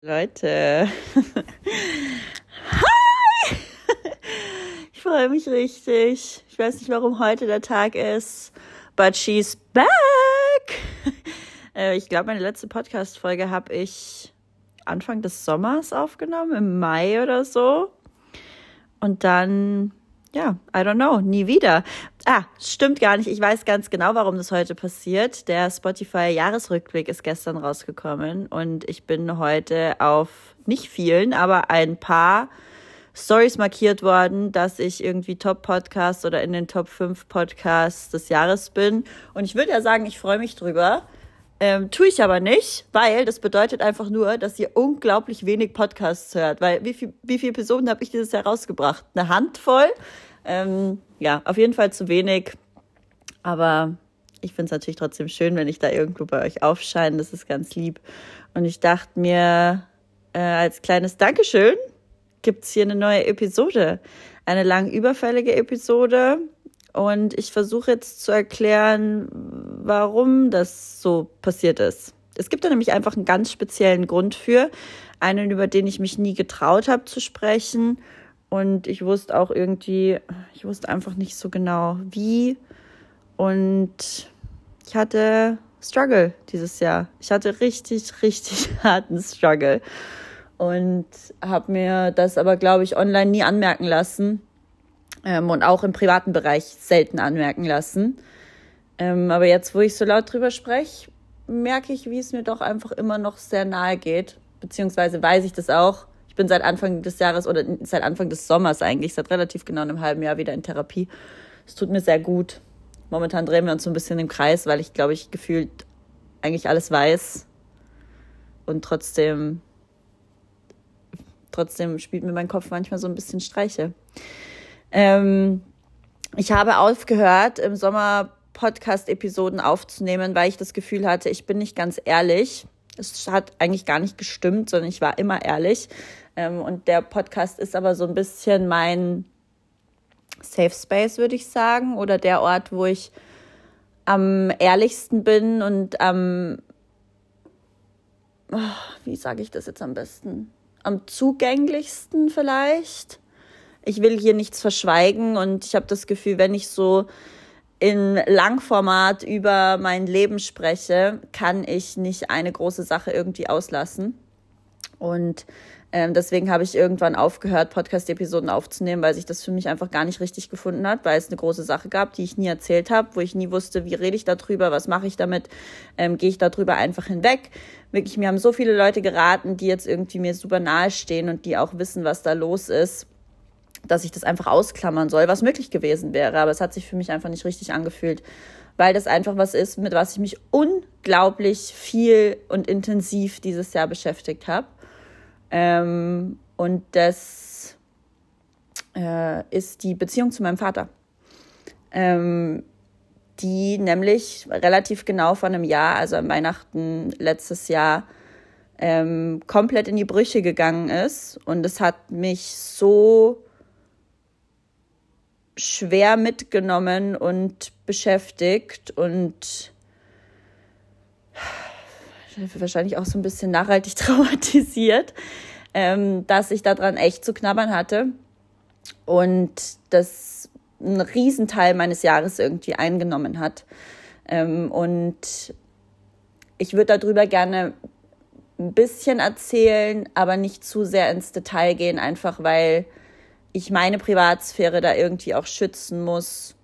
Leute. Hi! Ich freue mich richtig. Ich weiß nicht, warum heute der Tag ist, but she's back. Äh, ich glaube, meine letzte Podcast-Folge habe ich Anfang des Sommers aufgenommen, im Mai oder so. Und dann ja, I don't know, nie wieder. Ah, stimmt gar nicht. Ich weiß ganz genau, warum das heute passiert. Der Spotify-Jahresrückblick ist gestern rausgekommen und ich bin heute auf nicht vielen, aber ein paar Stories markiert worden, dass ich irgendwie Top-Podcast oder in den Top 5 Podcasts des Jahres bin. Und ich würde ja sagen, ich freue mich drüber. Ähm, tue ich aber nicht, weil das bedeutet einfach nur, dass ihr unglaublich wenig Podcasts hört. Weil wie, viel, wie viele Episoden habe ich dieses Jahr rausgebracht? Eine Handvoll. Ähm, ja, auf jeden Fall zu wenig. Aber ich finde es natürlich trotzdem schön, wenn ich da irgendwo bei euch aufscheine. Das ist ganz lieb. Und ich dachte mir, äh, als kleines Dankeschön gibt es hier eine neue Episode. Eine lang überfällige Episode und ich versuche jetzt zu erklären, warum das so passiert ist. Es gibt da nämlich einfach einen ganz speziellen Grund für, einen, über den ich mich nie getraut habe zu sprechen. Und ich wusste auch irgendwie, ich wusste einfach nicht so genau wie. Und ich hatte Struggle dieses Jahr. Ich hatte richtig, richtig harten Struggle. Und habe mir das aber, glaube ich, online nie anmerken lassen ähm, und auch im privaten Bereich selten anmerken lassen. Ähm, aber jetzt, wo ich so laut drüber spreche, merke ich, wie es mir doch einfach immer noch sehr nahe geht. Beziehungsweise weiß ich das auch. Bin seit Anfang des Jahres oder seit Anfang des Sommers eigentlich, seit relativ genau einem halben Jahr wieder in Therapie. Es tut mir sehr gut. Momentan drehen wir uns so ein bisschen im Kreis, weil ich, glaube ich, gefühlt eigentlich alles weiß. Und trotzdem, trotzdem spielt mir mein Kopf manchmal so ein bisschen Streiche. Ähm, ich habe aufgehört, im Sommer Podcast-Episoden aufzunehmen, weil ich das Gefühl hatte, ich bin nicht ganz ehrlich. Es hat eigentlich gar nicht gestimmt, sondern ich war immer ehrlich. Ähm, und der Podcast ist aber so ein bisschen mein Safe Space, würde ich sagen, oder der Ort, wo ich am ehrlichsten bin und am, oh, wie sage ich das jetzt am besten? Am zugänglichsten vielleicht ich will hier nichts verschweigen und ich habe das Gefühl, wenn ich so in Langformat über mein Leben spreche, kann ich nicht eine große Sache irgendwie auslassen. Und ähm, deswegen habe ich irgendwann aufgehört, Podcast-Episoden aufzunehmen, weil sich das für mich einfach gar nicht richtig gefunden hat, weil es eine große Sache gab, die ich nie erzählt habe, wo ich nie wusste, wie rede ich darüber, was mache ich damit, ähm, gehe ich darüber einfach hinweg. Wirklich, mir haben so viele Leute geraten, die jetzt irgendwie mir super nahe stehen und die auch wissen, was da los ist dass ich das einfach ausklammern soll, was möglich gewesen wäre. Aber es hat sich für mich einfach nicht richtig angefühlt, weil das einfach was ist, mit was ich mich unglaublich viel und intensiv dieses Jahr beschäftigt habe. Ähm, und das äh, ist die Beziehung zu meinem Vater. Ähm, die nämlich relativ genau vor einem Jahr, also an Weihnachten letztes Jahr, ähm, komplett in die Brüche gegangen ist. Und es hat mich so schwer mitgenommen und beschäftigt und wahrscheinlich auch so ein bisschen nachhaltig traumatisiert, ähm, dass ich daran echt zu knabbern hatte und das einen Riesenteil meines Jahres irgendwie eingenommen hat. Ähm, und ich würde darüber gerne ein bisschen erzählen, aber nicht zu sehr ins Detail gehen, einfach weil ich meine Privatsphäre da irgendwie auch schützen muss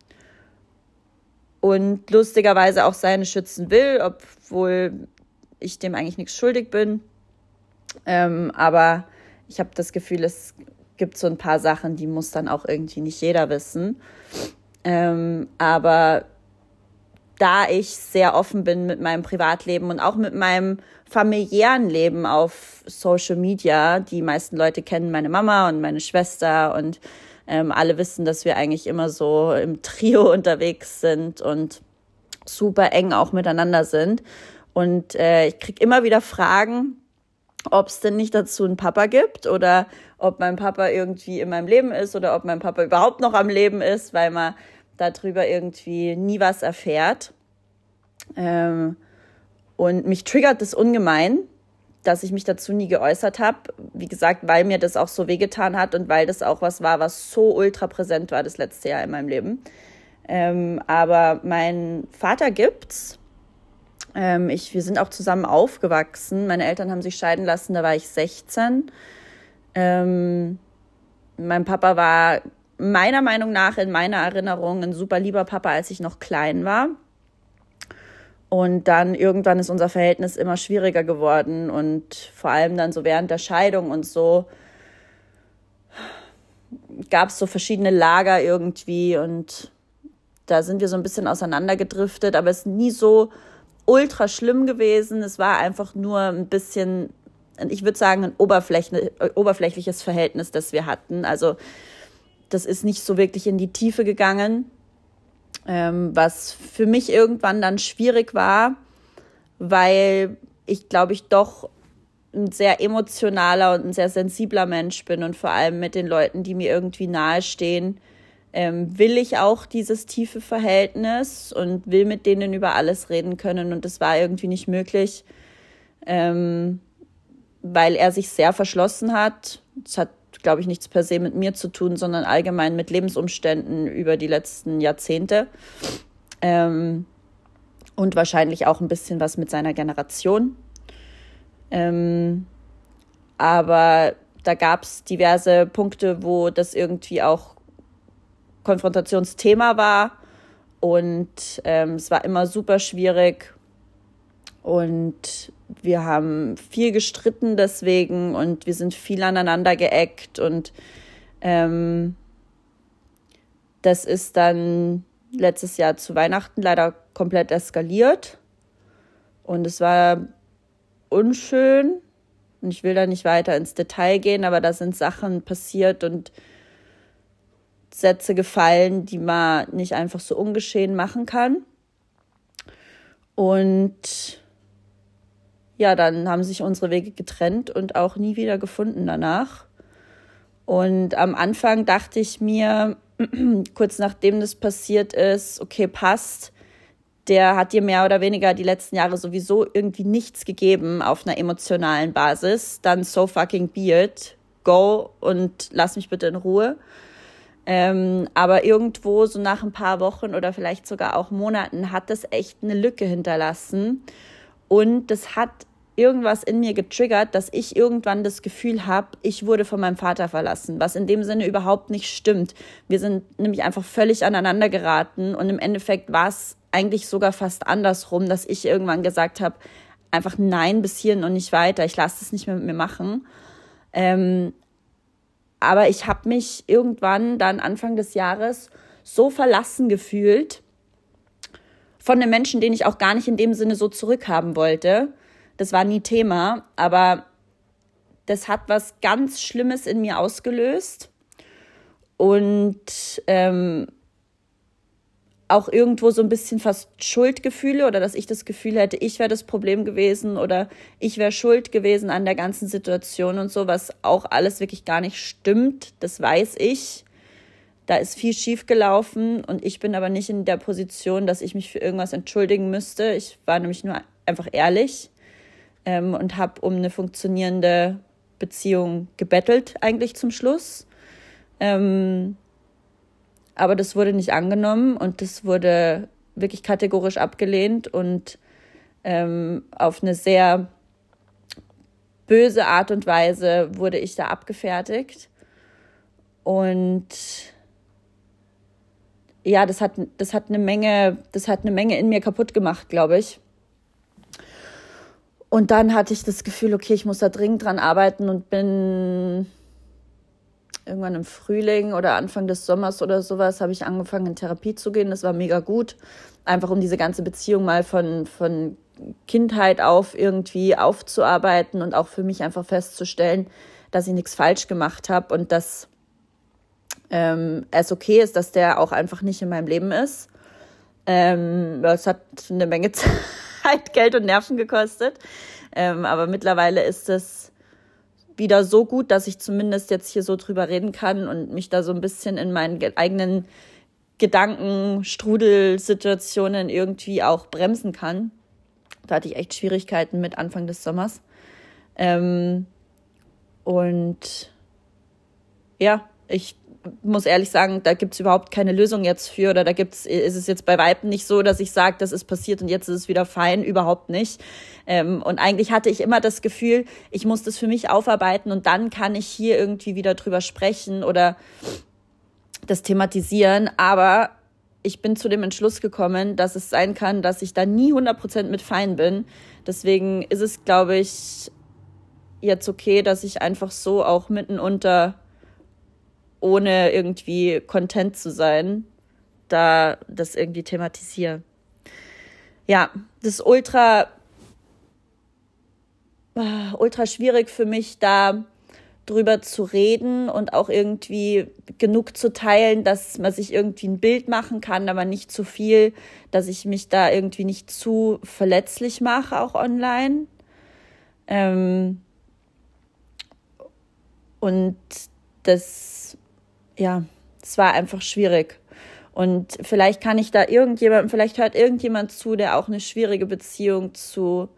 und lustigerweise auch seine schützen will, obwohl ich dem eigentlich nichts schuldig bin. Ähm, aber ich habe das Gefühl, es gibt so ein paar Sachen, die muss dann auch irgendwie nicht jeder wissen. Ähm, aber da ich sehr offen bin mit meinem Privatleben und auch mit meinem familiären Leben auf Social Media, die meisten Leute kennen meine Mama und meine Schwester und ähm, alle wissen, dass wir eigentlich immer so im Trio unterwegs sind und super eng auch miteinander sind. Und äh, ich krieg immer wieder Fragen, ob es denn nicht dazu einen Papa gibt oder ob mein Papa irgendwie in meinem Leben ist oder ob mein Papa überhaupt noch am Leben ist, weil man darüber irgendwie nie was erfährt. Ähm, und mich triggert das ungemein, dass ich mich dazu nie geäußert habe. Wie gesagt, weil mir das auch so wehgetan hat und weil das auch was war, was so ultra präsent war das letzte Jahr in meinem Leben. Ähm, aber mein Vater gibt's. Ähm, ich, wir sind auch zusammen aufgewachsen. Meine Eltern haben sich scheiden lassen, da war ich 16. Ähm, mein Papa war meiner Meinung nach in meiner Erinnerung ein super lieber Papa, als ich noch klein war. Und dann irgendwann ist unser Verhältnis immer schwieriger geworden und vor allem dann so während der Scheidung und so gab es so verschiedene Lager irgendwie und da sind wir so ein bisschen auseinandergedriftet, aber es ist nie so ultra schlimm gewesen. Es war einfach nur ein bisschen, ich würde sagen, ein oberflächliches Verhältnis, das wir hatten. Also das ist nicht so wirklich in die Tiefe gegangen, ähm, was für mich irgendwann dann schwierig war, weil ich glaube ich doch ein sehr emotionaler und ein sehr sensibler Mensch bin und vor allem mit den Leuten, die mir irgendwie nahestehen, ähm, will ich auch dieses tiefe Verhältnis und will mit denen über alles reden können. Und das war irgendwie nicht möglich, ähm, weil er sich sehr verschlossen hat. Das hat, glaube ich, nichts per se mit mir zu tun, sondern allgemein mit Lebensumständen über die letzten Jahrzehnte. Ähm, und wahrscheinlich auch ein bisschen was mit seiner Generation. Ähm, aber da gab es diverse Punkte, wo das irgendwie auch Konfrontationsthema war. Und ähm, es war immer super schwierig. Und wir haben viel gestritten deswegen und wir sind viel aneinander geeckt. Und ähm, das ist dann letztes Jahr zu Weihnachten leider komplett eskaliert. Und es war unschön. Und ich will da nicht weiter ins Detail gehen, aber da sind Sachen passiert und Sätze gefallen, die man nicht einfach so ungeschehen machen kann. Und ja, dann haben sich unsere Wege getrennt und auch nie wieder gefunden danach. Und am Anfang dachte ich mir, kurz nachdem das passiert ist, okay, passt. Der hat dir mehr oder weniger die letzten Jahre sowieso irgendwie nichts gegeben auf einer emotionalen Basis. Dann so fucking be it. Go und lass mich bitte in Ruhe. Ähm, aber irgendwo so nach ein paar Wochen oder vielleicht sogar auch Monaten hat das echt eine Lücke hinterlassen. Und das hat irgendwas in mir getriggert, dass ich irgendwann das Gefühl habe, ich wurde von meinem Vater verlassen, was in dem Sinne überhaupt nicht stimmt. Wir sind nämlich einfach völlig aneinander geraten und im Endeffekt war es eigentlich sogar fast andersrum, dass ich irgendwann gesagt habe, einfach nein bis hierhin und nicht weiter, ich lasse das nicht mehr mit mir machen. Ähm, aber ich habe mich irgendwann dann Anfang des Jahres so verlassen gefühlt von den Menschen, den ich auch gar nicht in dem Sinne so zurückhaben wollte. Das war nie Thema, aber das hat was ganz Schlimmes in mir ausgelöst. Und ähm, auch irgendwo so ein bisschen fast Schuldgefühle oder dass ich das Gefühl hätte, ich wäre das Problem gewesen oder ich wäre schuld gewesen an der ganzen Situation und so, was auch alles wirklich gar nicht stimmt. Das weiß ich. Da ist viel schief gelaufen und ich bin aber nicht in der Position, dass ich mich für irgendwas entschuldigen müsste. Ich war nämlich nur einfach ehrlich ähm, und habe um eine funktionierende Beziehung gebettelt eigentlich zum Schluss. Ähm, aber das wurde nicht angenommen und das wurde wirklich kategorisch abgelehnt und ähm, auf eine sehr böse Art und Weise wurde ich da abgefertigt. Und ja, das hat, das hat eine Menge, das hat eine Menge in mir kaputt gemacht, glaube ich. Und dann hatte ich das Gefühl, okay, ich muss da dringend dran arbeiten und bin irgendwann im Frühling oder Anfang des Sommers oder sowas habe ich angefangen in Therapie zu gehen. Das war mega gut, einfach um diese ganze Beziehung mal von, von Kindheit auf irgendwie aufzuarbeiten und auch für mich einfach festzustellen, dass ich nichts falsch gemacht habe und dass ähm, es okay ist, dass der auch einfach nicht in meinem Leben ist. Ähm, hat eine Menge Zeit, Geld und Nerven gekostet. Ähm, aber mittlerweile ist es wieder so gut, dass ich zumindest jetzt hier so drüber reden kann und mich da so ein bisschen in meinen eigenen Gedankenstrudelsituationen irgendwie auch bremsen kann. Da hatte ich echt Schwierigkeiten mit Anfang des Sommers. Ähm, und ja, ich muss ehrlich sagen, da gibt es überhaupt keine Lösung jetzt für oder da gibt's, ist es jetzt bei Weitem nicht so, dass ich sage, das ist passiert und jetzt ist es wieder fein, überhaupt nicht. Ähm, und eigentlich hatte ich immer das Gefühl, ich muss das für mich aufarbeiten und dann kann ich hier irgendwie wieder drüber sprechen oder das thematisieren. Aber ich bin zu dem Entschluss gekommen, dass es sein kann, dass ich da nie 100% mit fein bin. Deswegen ist es, glaube ich, jetzt okay, dass ich einfach so auch mitten unter ohne irgendwie content zu sein, da das irgendwie thematisiere. Ja, das ist ultra, ultra schwierig für mich, da drüber zu reden und auch irgendwie genug zu teilen, dass man sich irgendwie ein Bild machen kann, aber nicht zu viel, dass ich mich da irgendwie nicht zu verletzlich mache, auch online. Ähm und das ja, es war einfach schwierig. Und vielleicht kann ich da irgendjemand, vielleicht hört irgendjemand zu, der auch eine schwierige Beziehung zu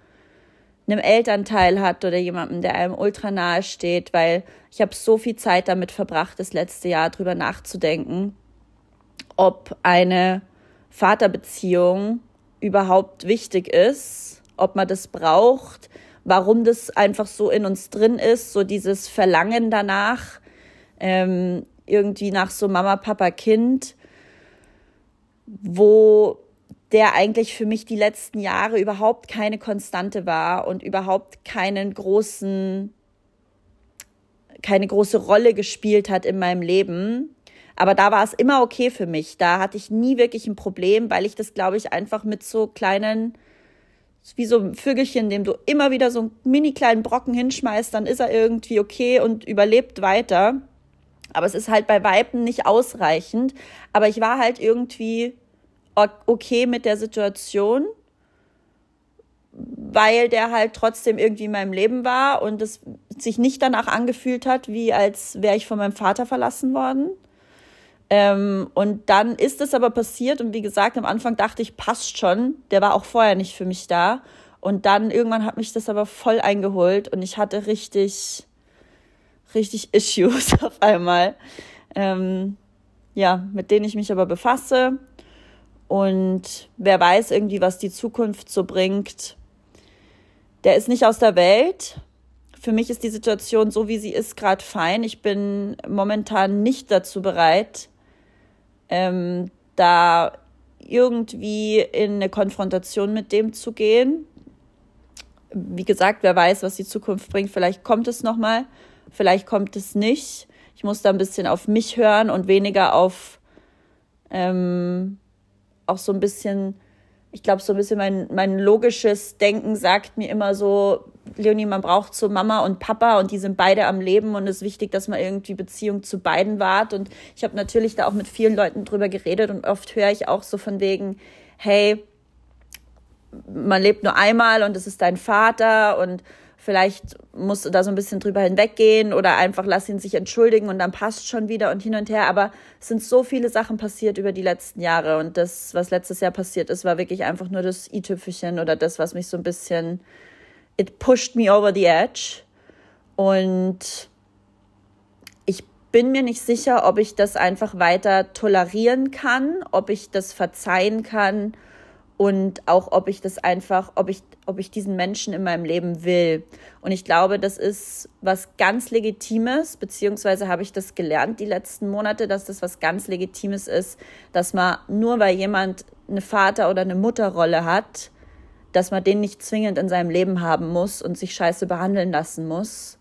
einem Elternteil hat oder jemandem, der einem ultra nahe steht, weil ich habe so viel Zeit damit verbracht, das letzte Jahr drüber nachzudenken, ob eine Vaterbeziehung überhaupt wichtig ist, ob man das braucht, warum das einfach so in uns drin ist, so dieses Verlangen danach. Ähm, irgendwie nach so Mama, Papa, Kind, wo der eigentlich für mich die letzten Jahre überhaupt keine Konstante war und überhaupt keinen großen, keine große Rolle gespielt hat in meinem Leben. Aber da war es immer okay für mich. Da hatte ich nie wirklich ein Problem, weil ich das, glaube ich, einfach mit so kleinen, wie so ein Vögelchen, dem du immer wieder so einen mini kleinen Brocken hinschmeißt, dann ist er irgendwie okay und überlebt weiter. Aber es ist halt bei Weiben nicht ausreichend. Aber ich war halt irgendwie okay mit der Situation, weil der halt trotzdem irgendwie in meinem Leben war und es sich nicht danach angefühlt hat, wie als wäre ich von meinem Vater verlassen worden. Ähm, und dann ist es aber passiert und wie gesagt, am Anfang dachte ich, passt schon. Der war auch vorher nicht für mich da. Und dann irgendwann hat mich das aber voll eingeholt und ich hatte richtig, richtig Issues auf einmal. Ähm, ja, mit denen ich mich aber befasse. Und wer weiß irgendwie, was die Zukunft so bringt. Der ist nicht aus der Welt. Für mich ist die Situation so, wie sie ist, gerade fein. Ich bin momentan nicht dazu bereit, ähm, da irgendwie in eine Konfrontation mit dem zu gehen. Wie gesagt, wer weiß, was die Zukunft bringt. Vielleicht kommt es nochmal. mal vielleicht kommt es nicht. Ich muss da ein bisschen auf mich hören und weniger auf ähm, auch so ein bisschen, ich glaube, so ein bisschen mein, mein logisches Denken sagt mir immer so, Leonie, man braucht so Mama und Papa und die sind beide am Leben und es ist wichtig, dass man irgendwie Beziehung zu beiden wahrt. Und ich habe natürlich da auch mit vielen Leuten drüber geredet und oft höre ich auch so von wegen, hey, man lebt nur einmal und es ist dein Vater und vielleicht musst du da so ein bisschen drüber hinweggehen oder einfach lass ihn sich entschuldigen und dann passt schon wieder und hin und her. Aber es sind so viele Sachen passiert über die letzten Jahre und das, was letztes Jahr passiert ist, war wirklich einfach nur das i-Tüpfelchen oder das, was mich so ein bisschen, it pushed me over the edge. Und ich bin mir nicht sicher, ob ich das einfach weiter tolerieren kann, ob ich das verzeihen kann und auch ob ich das einfach, ob ich, ob ich diesen Menschen in meinem Leben will. Und ich glaube, das ist was ganz Legitimes, beziehungsweise habe ich das gelernt die letzten Monate, dass das was ganz Legitimes ist, dass man nur weil jemand eine Vater- oder eine Mutterrolle hat, dass man den nicht zwingend in seinem Leben haben muss und sich scheiße behandeln lassen muss.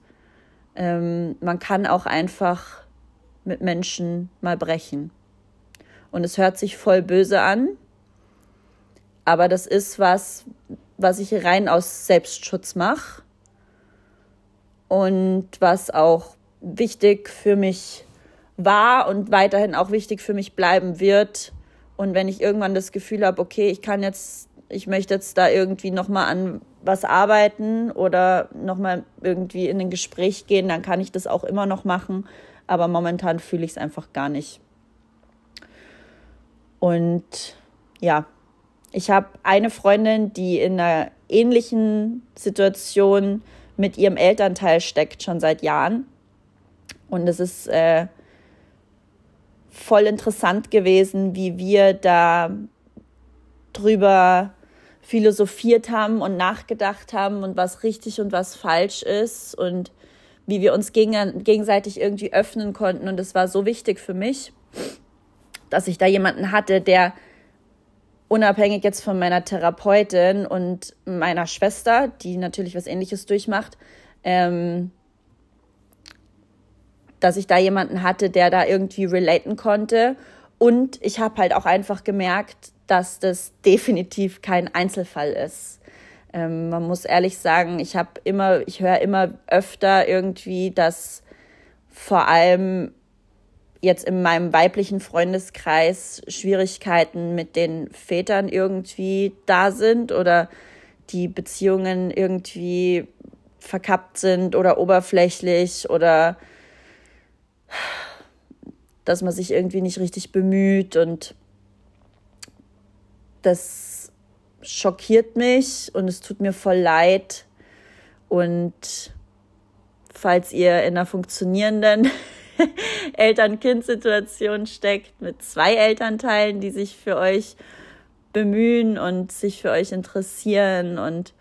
Ähm, man kann auch einfach mit Menschen mal brechen. Und es hört sich voll böse an, aber das ist was, was ich rein aus Selbstschutz mache und was auch wichtig für mich war und weiterhin auch wichtig für mich bleiben wird. Und wenn ich irgendwann das Gefühl habe, okay, ich kann jetzt, ich möchte jetzt da irgendwie nochmal an was arbeiten oder nochmal irgendwie in ein Gespräch gehen, dann kann ich das auch immer noch machen. Aber momentan fühle ich es einfach gar nicht. Und ja, ich habe eine Freundin, die in einer ähnlichen Situation mit ihrem Elternteil steckt, schon seit Jahren. Und es ist äh, voll interessant gewesen, wie wir da drüber philosophiert haben und nachgedacht haben und was richtig und was falsch ist und wie wir uns gegen, gegenseitig irgendwie öffnen konnten. Und es war so wichtig für mich, dass ich da jemanden hatte, der unabhängig jetzt von meiner Therapeutin und meiner Schwester, die natürlich was ähnliches durchmacht, ähm, dass ich da jemanden hatte, der da irgendwie relaten konnte. Und ich habe halt auch einfach gemerkt, dass das definitiv kein Einzelfall ist. Ähm, man muss ehrlich sagen, ich habe immer, ich höre immer öfter irgendwie, dass vor allem jetzt in meinem weiblichen Freundeskreis Schwierigkeiten mit den Vätern irgendwie da sind oder die Beziehungen irgendwie verkappt sind oder oberflächlich oder dass man sich irgendwie nicht richtig bemüht und das schockiert mich und es tut mir voll leid. Und falls ihr in einer funktionierenden Eltern-Kind-Situation steckt mit zwei Elternteilen, die sich für euch bemühen und sich für euch interessieren und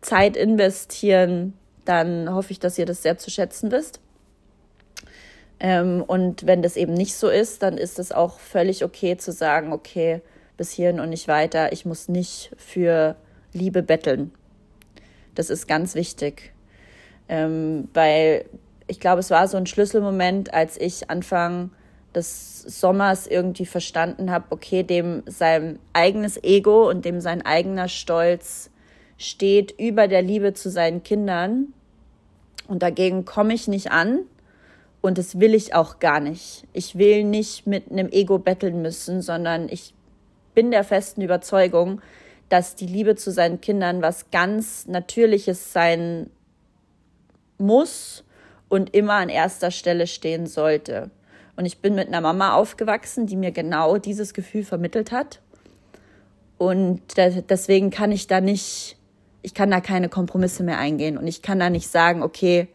Zeit investieren, dann hoffe ich, dass ihr das sehr zu schätzen wisst. Ähm, und wenn das eben nicht so ist, dann ist es auch völlig okay zu sagen, okay, bis hierhin und nicht weiter. Ich muss nicht für Liebe betteln. Das ist ganz wichtig, ähm, weil ich glaube, es war so ein Schlüsselmoment, als ich Anfang des Sommers irgendwie verstanden habe, okay, dem sein eigenes Ego und dem sein eigener Stolz steht über der Liebe zu seinen Kindern. Und dagegen komme ich nicht an. Und das will ich auch gar nicht. Ich will nicht mit einem Ego betteln müssen, sondern ich bin der festen Überzeugung, dass die Liebe zu seinen Kindern was ganz Natürliches sein muss und immer an erster Stelle stehen sollte. Und ich bin mit einer Mama aufgewachsen, die mir genau dieses Gefühl vermittelt hat. Und deswegen kann ich da nicht, ich kann da keine Kompromisse mehr eingehen. Und ich kann da nicht sagen, okay,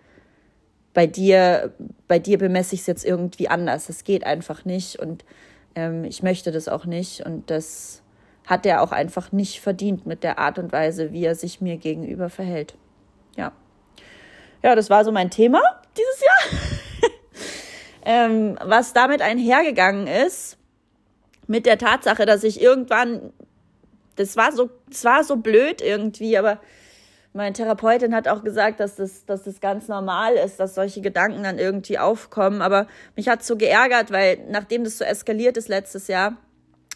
bei dir, bei dir bemesse ich es jetzt irgendwie anders. Es geht einfach nicht. Und ähm, ich möchte das auch nicht und das hat er auch einfach nicht verdient mit der Art und Weise, wie er sich mir gegenüber verhält. Ja. Ja, das war so mein Thema dieses Jahr. ähm, was damit einhergegangen ist, mit der Tatsache, dass ich irgendwann, das war so, das war so blöd irgendwie, aber meine Therapeutin hat auch gesagt, dass das, dass das ganz normal ist, dass solche Gedanken dann irgendwie aufkommen. Aber mich hat so geärgert, weil nachdem das so eskaliert ist letztes Jahr,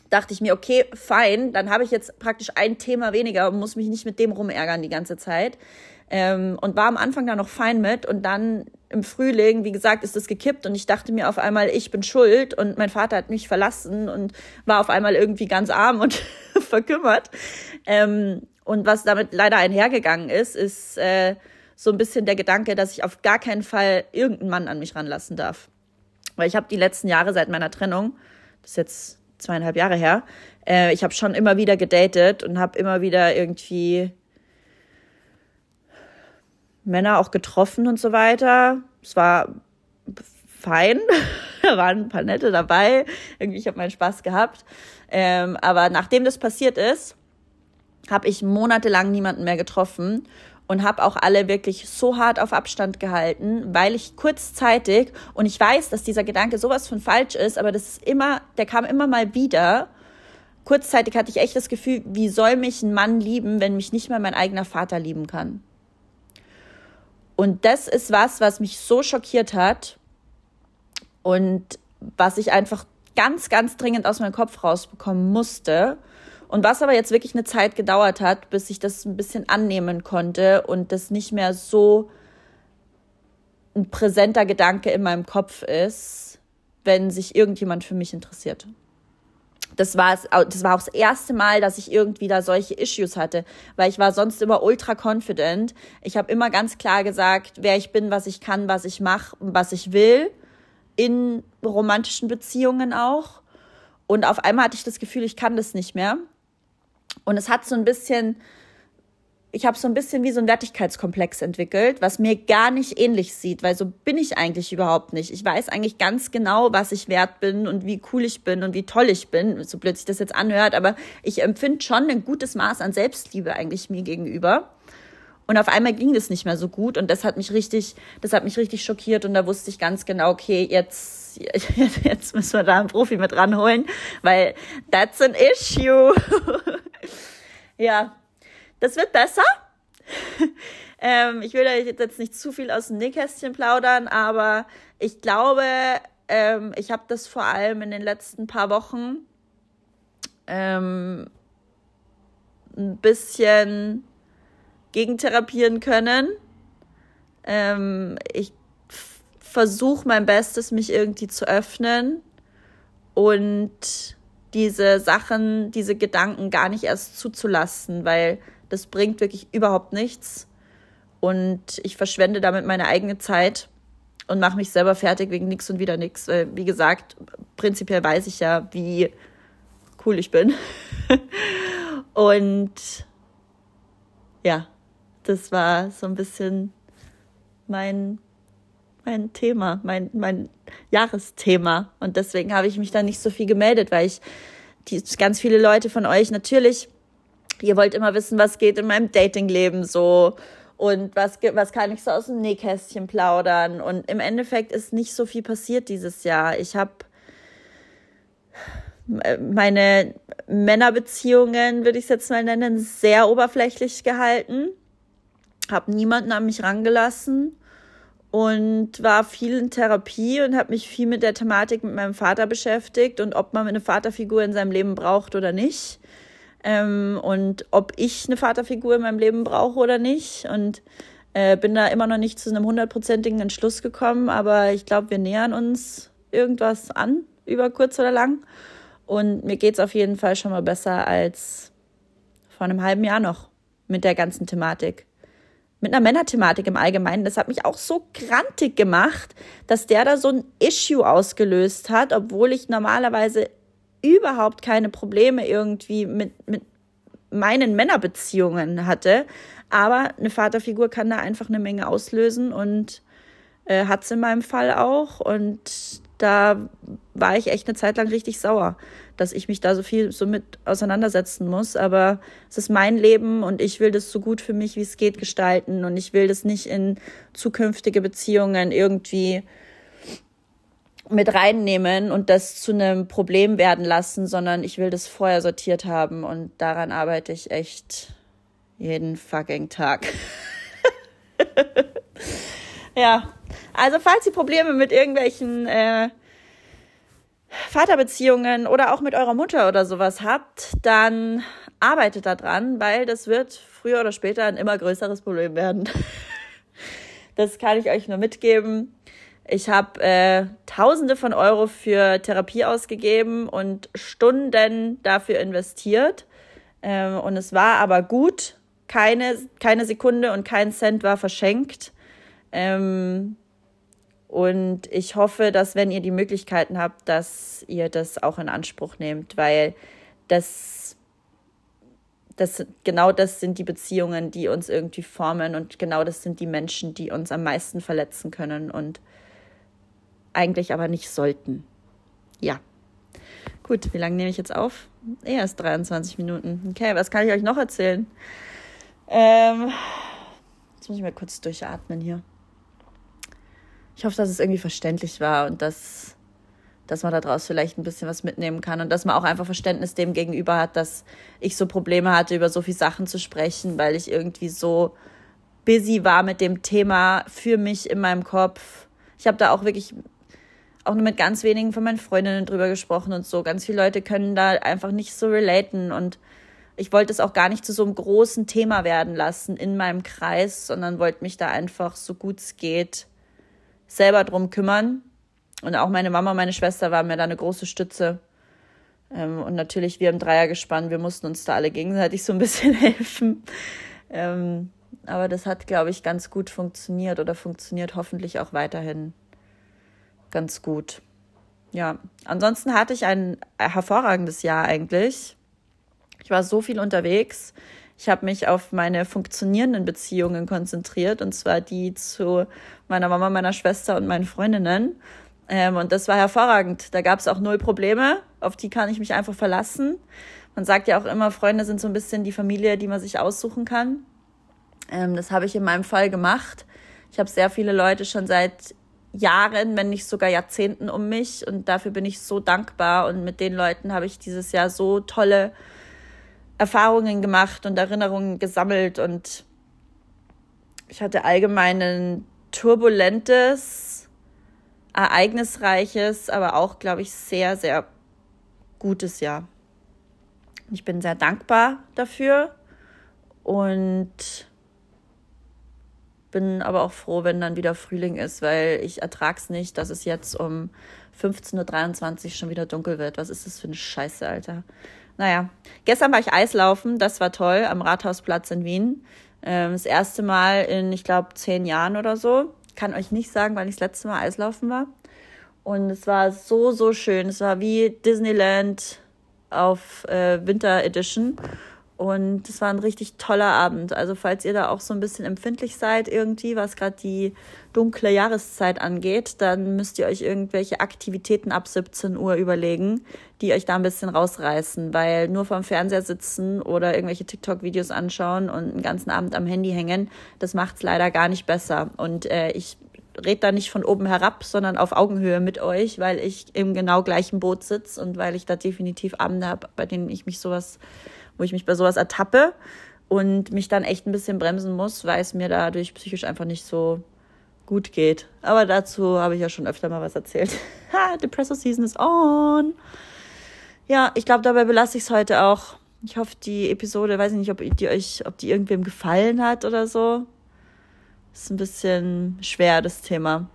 dachte ich mir, okay, fein, dann habe ich jetzt praktisch ein Thema weniger und muss mich nicht mit dem rumärgern die ganze Zeit. Ähm, und war am Anfang da noch fein mit und dann im Frühling, wie gesagt, ist das gekippt und ich dachte mir auf einmal, ich bin schuld und mein Vater hat mich verlassen und war auf einmal irgendwie ganz arm und verkümmert. Ähm, und was damit leider einhergegangen ist, ist äh, so ein bisschen der Gedanke, dass ich auf gar keinen Fall irgendeinen Mann an mich ranlassen darf. Weil ich habe die letzten Jahre seit meiner Trennung, das ist jetzt zweieinhalb Jahre her, äh, ich habe schon immer wieder gedatet und habe immer wieder irgendwie Männer auch getroffen und so weiter. Es war fein, da waren ein paar nette dabei. Irgendwie, ich habe meinen Spaß gehabt. Ähm, aber nachdem das passiert ist, habe ich monatelang niemanden mehr getroffen und habe auch alle wirklich so hart auf Abstand gehalten, weil ich kurzzeitig und ich weiß, dass dieser Gedanke sowas von falsch ist, aber das ist immer, der kam immer mal wieder. Kurzzeitig hatte ich echt das Gefühl, wie soll mich ein Mann lieben, wenn mich nicht mal mein eigener Vater lieben kann? Und das ist was, was mich so schockiert hat und was ich einfach ganz, ganz dringend aus meinem Kopf rausbekommen musste. Und was aber jetzt wirklich eine Zeit gedauert hat, bis ich das ein bisschen annehmen konnte und das nicht mehr so ein präsenter Gedanke in meinem Kopf ist, wenn sich irgendjemand für mich interessiert. Das war, das war auch das erste Mal, dass ich irgendwie da solche Issues hatte, weil ich war sonst immer ultra confident. Ich habe immer ganz klar gesagt, wer ich bin, was ich kann, was ich mache und was ich will, in romantischen Beziehungen auch. Und auf einmal hatte ich das Gefühl, ich kann das nicht mehr. Und es hat so ein bisschen ich habe so ein bisschen wie so ein Wertigkeitskomplex entwickelt, was mir gar nicht ähnlich sieht, weil so bin ich eigentlich überhaupt nicht. Ich weiß eigentlich ganz genau, was ich wert bin und wie cool ich bin und wie toll ich bin, so blöd sich das jetzt anhört, aber ich empfinde schon ein gutes Maß an Selbstliebe eigentlich mir gegenüber. Und auf einmal ging das nicht mehr so gut und das hat mich richtig, das hat mich richtig schockiert und da wusste ich ganz genau, okay, jetzt, jetzt müssen wir da einen Profi mit ranholen, weil that's an issue. ja, das wird besser. ähm, ich will da jetzt nicht zu viel aus dem Nähkästchen plaudern, aber ich glaube, ähm, ich habe das vor allem in den letzten paar Wochen ähm, ein bisschen gegentherapieren können. Ähm, ich versuche mein Bestes, mich irgendwie zu öffnen und diese Sachen, diese Gedanken gar nicht erst zuzulassen, weil das bringt wirklich überhaupt nichts. Und ich verschwende damit meine eigene Zeit und mache mich selber fertig wegen nichts und wieder nichts. Wie gesagt, prinzipiell weiß ich ja, wie cool ich bin. und ja, das war so ein bisschen mein, mein Thema, mein, mein Jahresthema. Und deswegen habe ich mich da nicht so viel gemeldet, weil ich die, ganz viele Leute von euch natürlich ihr wollt immer wissen, was geht in meinem Datingleben so und was, was kann ich so aus dem Nähkästchen plaudern. Und im Endeffekt ist nicht so viel passiert dieses Jahr. Ich habe meine Männerbeziehungen, würde ich es jetzt mal nennen, sehr oberflächlich gehalten. Habe niemanden an mich rangelassen und war viel in Therapie und habe mich viel mit der Thematik mit meinem Vater beschäftigt und ob man eine Vaterfigur in seinem Leben braucht oder nicht ähm, und ob ich eine Vaterfigur in meinem Leben brauche oder nicht. Und äh, bin da immer noch nicht zu einem hundertprozentigen Entschluss gekommen, aber ich glaube, wir nähern uns irgendwas an, über kurz oder lang. Und mir geht es auf jeden Fall schon mal besser als vor einem halben Jahr noch mit der ganzen Thematik. Mit einer Männerthematik im Allgemeinen. Das hat mich auch so grantig gemacht, dass der da so ein Issue ausgelöst hat, obwohl ich normalerweise überhaupt keine Probleme irgendwie mit, mit meinen Männerbeziehungen hatte. Aber eine Vaterfigur kann da einfach eine Menge auslösen und äh, hat es in meinem Fall auch. Und da war ich echt eine Zeit lang richtig sauer, dass ich mich da so viel so mit auseinandersetzen muss. Aber es ist mein Leben und ich will das so gut für mich, wie es geht, gestalten. Und ich will das nicht in zukünftige Beziehungen irgendwie mit reinnehmen und das zu einem Problem werden lassen, sondern ich will das vorher sortiert haben und daran arbeite ich echt jeden fucking Tag. ja, also falls ihr Probleme mit irgendwelchen äh, Vaterbeziehungen oder auch mit eurer Mutter oder sowas habt, dann arbeitet daran, weil das wird früher oder später ein immer größeres Problem werden. das kann ich euch nur mitgeben. Ich habe äh, Tausende von Euro für Therapie ausgegeben und Stunden dafür investiert. Ähm, und es war aber gut. Keine, keine Sekunde und kein Cent war verschenkt. Ähm, und ich hoffe, dass wenn ihr die Möglichkeiten habt, dass ihr das auch in Anspruch nehmt, weil das, das genau das sind die Beziehungen, die uns irgendwie formen und genau das sind die Menschen, die uns am meisten verletzen können. Und eigentlich aber nicht sollten. Ja. Gut, wie lange nehme ich jetzt auf? Erst 23 Minuten. Okay, was kann ich euch noch erzählen? Ähm, jetzt muss ich mal kurz durchatmen hier. Ich hoffe, dass es irgendwie verständlich war und dass, dass man daraus vielleicht ein bisschen was mitnehmen kann und dass man auch einfach Verständnis dem gegenüber hat, dass ich so Probleme hatte, über so viele Sachen zu sprechen, weil ich irgendwie so busy war mit dem Thema für mich in meinem Kopf. Ich habe da auch wirklich auch nur mit ganz wenigen von meinen Freundinnen drüber gesprochen und so. Ganz viele Leute können da einfach nicht so relaten und ich wollte es auch gar nicht zu so einem großen Thema werden lassen in meinem Kreis, sondern wollte mich da einfach so gut es geht selber drum kümmern. Und auch meine Mama, meine Schwester waren mir da eine große Stütze. Ähm, und natürlich wir im Dreiergespann, wir mussten uns da alle gegenseitig so ein bisschen helfen. Ähm, aber das hat, glaube ich, ganz gut funktioniert oder funktioniert hoffentlich auch weiterhin ganz gut. Ja, ansonsten hatte ich ein hervorragendes Jahr eigentlich. Ich war so viel unterwegs. Ich habe mich auf meine funktionierenden Beziehungen konzentriert, und zwar die zu meiner Mama, meiner Schwester und meinen Freundinnen. Ähm, und das war hervorragend. Da gab es auch null Probleme, auf die kann ich mich einfach verlassen. Man sagt ja auch immer, Freunde sind so ein bisschen die Familie, die man sich aussuchen kann. Ähm, das habe ich in meinem Fall gemacht. Ich habe sehr viele Leute schon seit Jahren, wenn nicht sogar Jahrzehnten um mich. Und dafür bin ich so dankbar. Und mit den Leuten habe ich dieses Jahr so tolle Erfahrungen gemacht und Erinnerungen gesammelt. Und ich hatte allgemein ein turbulentes, ereignisreiches, aber auch, glaube ich, sehr, sehr gutes Jahr. Ich bin sehr dankbar dafür. Und bin aber auch froh, wenn dann wieder Frühling ist, weil ich ertrag's nicht, dass es jetzt um 15.23 Uhr schon wieder dunkel wird. Was ist das für eine Scheiße, Alter? Naja, gestern war ich Eislaufen, das war toll, am Rathausplatz in Wien. Ähm, das erste Mal in, ich glaube, zehn Jahren oder so. Kann euch nicht sagen, weil ich das letzte Mal Eislaufen war. Und es war so, so schön. Es war wie Disneyland auf äh, Winter Edition. Und es war ein richtig toller Abend. Also falls ihr da auch so ein bisschen empfindlich seid irgendwie, was gerade die dunkle Jahreszeit angeht, dann müsst ihr euch irgendwelche Aktivitäten ab 17 Uhr überlegen, die euch da ein bisschen rausreißen, weil nur vorm Fernseher sitzen oder irgendwelche TikTok-Videos anschauen und einen ganzen Abend am Handy hängen, das macht's leider gar nicht besser. Und äh, ich rede da nicht von oben herab, sondern auf Augenhöhe mit euch, weil ich im genau gleichen Boot sitze und weil ich da definitiv Abende habe, bei denen ich mich sowas wo ich mich bei sowas ertappe und mich dann echt ein bisschen bremsen muss, weil es mir dadurch psychisch einfach nicht so gut geht. Aber dazu habe ich ja schon öfter mal was erzählt. ha, Depressor Season is on. Ja, ich glaube, dabei belasse ich es heute auch. Ich hoffe, die Episode, weiß ich nicht, ob die euch, ob die irgendwem gefallen hat oder so. Ist ein bisschen schwer, das Thema.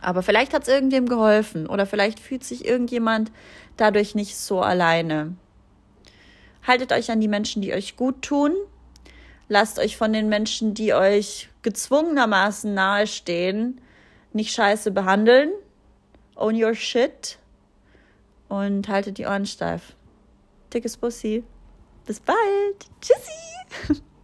Aber vielleicht hat es irgendwem geholfen oder vielleicht fühlt sich irgendjemand dadurch nicht so alleine. Haltet euch an die Menschen, die euch gut tun. Lasst euch von den Menschen, die euch gezwungenermaßen nahestehen, nicht scheiße behandeln. Own your shit. Und haltet die Ohren steif. Dickes Bussi. Bis bald. Tschüssi.